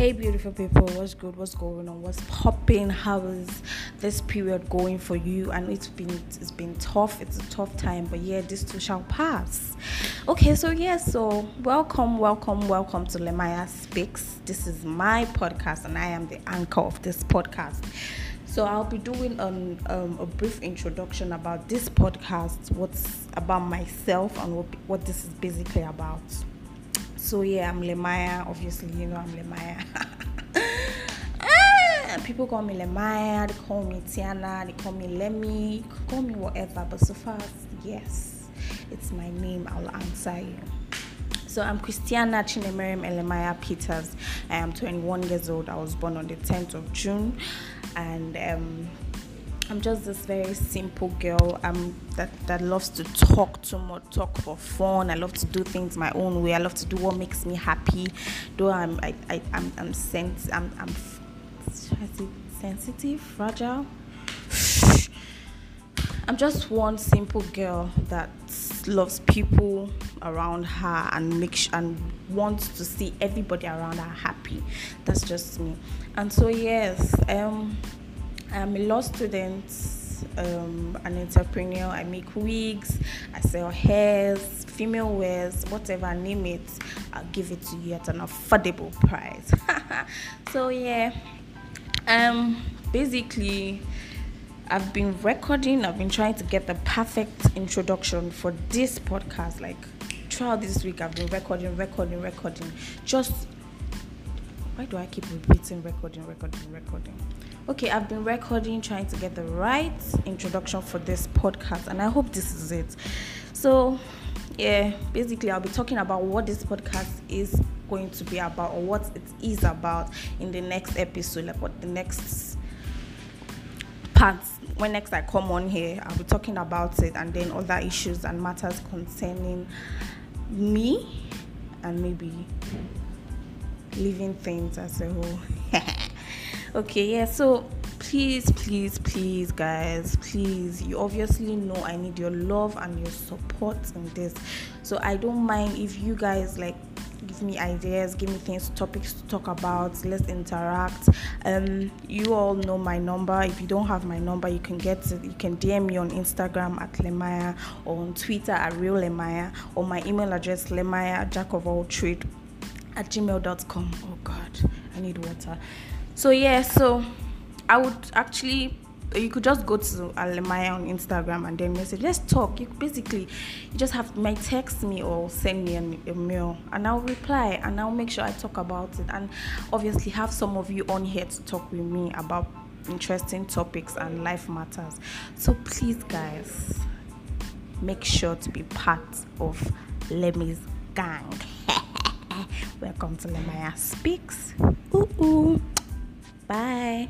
Hey, beautiful people, what's good? What's going on? What's popping? How is this period going for you? And it's been it's been tough. It's a tough time, but yeah, this too shall pass. Okay, so yeah, so welcome, welcome, welcome to Lemanyah Speaks. This is my podcast, and I am the anchor of this podcast. So I'll be doing um, um, a brief introduction about this podcast, what's about myself, and what, what this is basically about. So yeah, I'm Lemanyah. Obviously, you know I'm Lemanyah. ah, people call me Lemanyah, they call me Tiana, they call me Lemmy, call me whatever. But so far, yes, it's my name. I'll answer you. So I'm Christiana Chinemeriam Elemaya Peters. I am 21 years old. I was born on the 10th of June, and um, I'm just this very simple girl. I'm that that loves to talk too much, talk for fun. I love to do things my own way. I love to do what makes me happy. Though I'm I, I I'm I'm sens I'm I'm sensitive, fragile. I'm just one simple girl that loves people around her and makes and wants to see everybody around her happy. That's just me. And so yes, um I'm a law student, um, an entrepreneur. I make wigs, I sell hairs, female wears, whatever, name it. I'll give it to you at an affordable price. so yeah, um, basically. I've been recording, I've been trying to get the perfect introduction for this podcast. Like throughout this week, I've been recording, recording, recording. Just why do I keep repeating recording, recording, recording? Okay, I've been recording, trying to get the right introduction for this podcast, and I hope this is it. So, yeah, basically, I'll be talking about what this podcast is going to be about or what it is about in the next episode, like what the next part when next I come on here, I'll be talking about it and then other issues and matters concerning me and maybe living things as a whole. okay, yeah, so please, please, please, guys, please, you obviously know I need your love and your support in this. So I don't mind if you guys like give me ideas, give me things, topics to talk about. Let's interact. Um, you all know my number. If you don't have my number, you can get it. You can DM me on Instagram at Lemanyah or on Twitter at Real Lemanyah or my email address Lemaya Jack of all trade at gmail.com. Oh God, I need water. So yeah, so I would actually you could just go to Alemaya on Instagram and then message. Let's talk. You basically you just have my text me or send me an, a mail and I'll reply and I'll make sure I talk about it and obviously have some of you on here to talk with me about interesting topics and life matters. So please guys make sure to be part of Lemmy's gang. Welcome to Lemanyah Speaks. Ooh, ooh. Bye.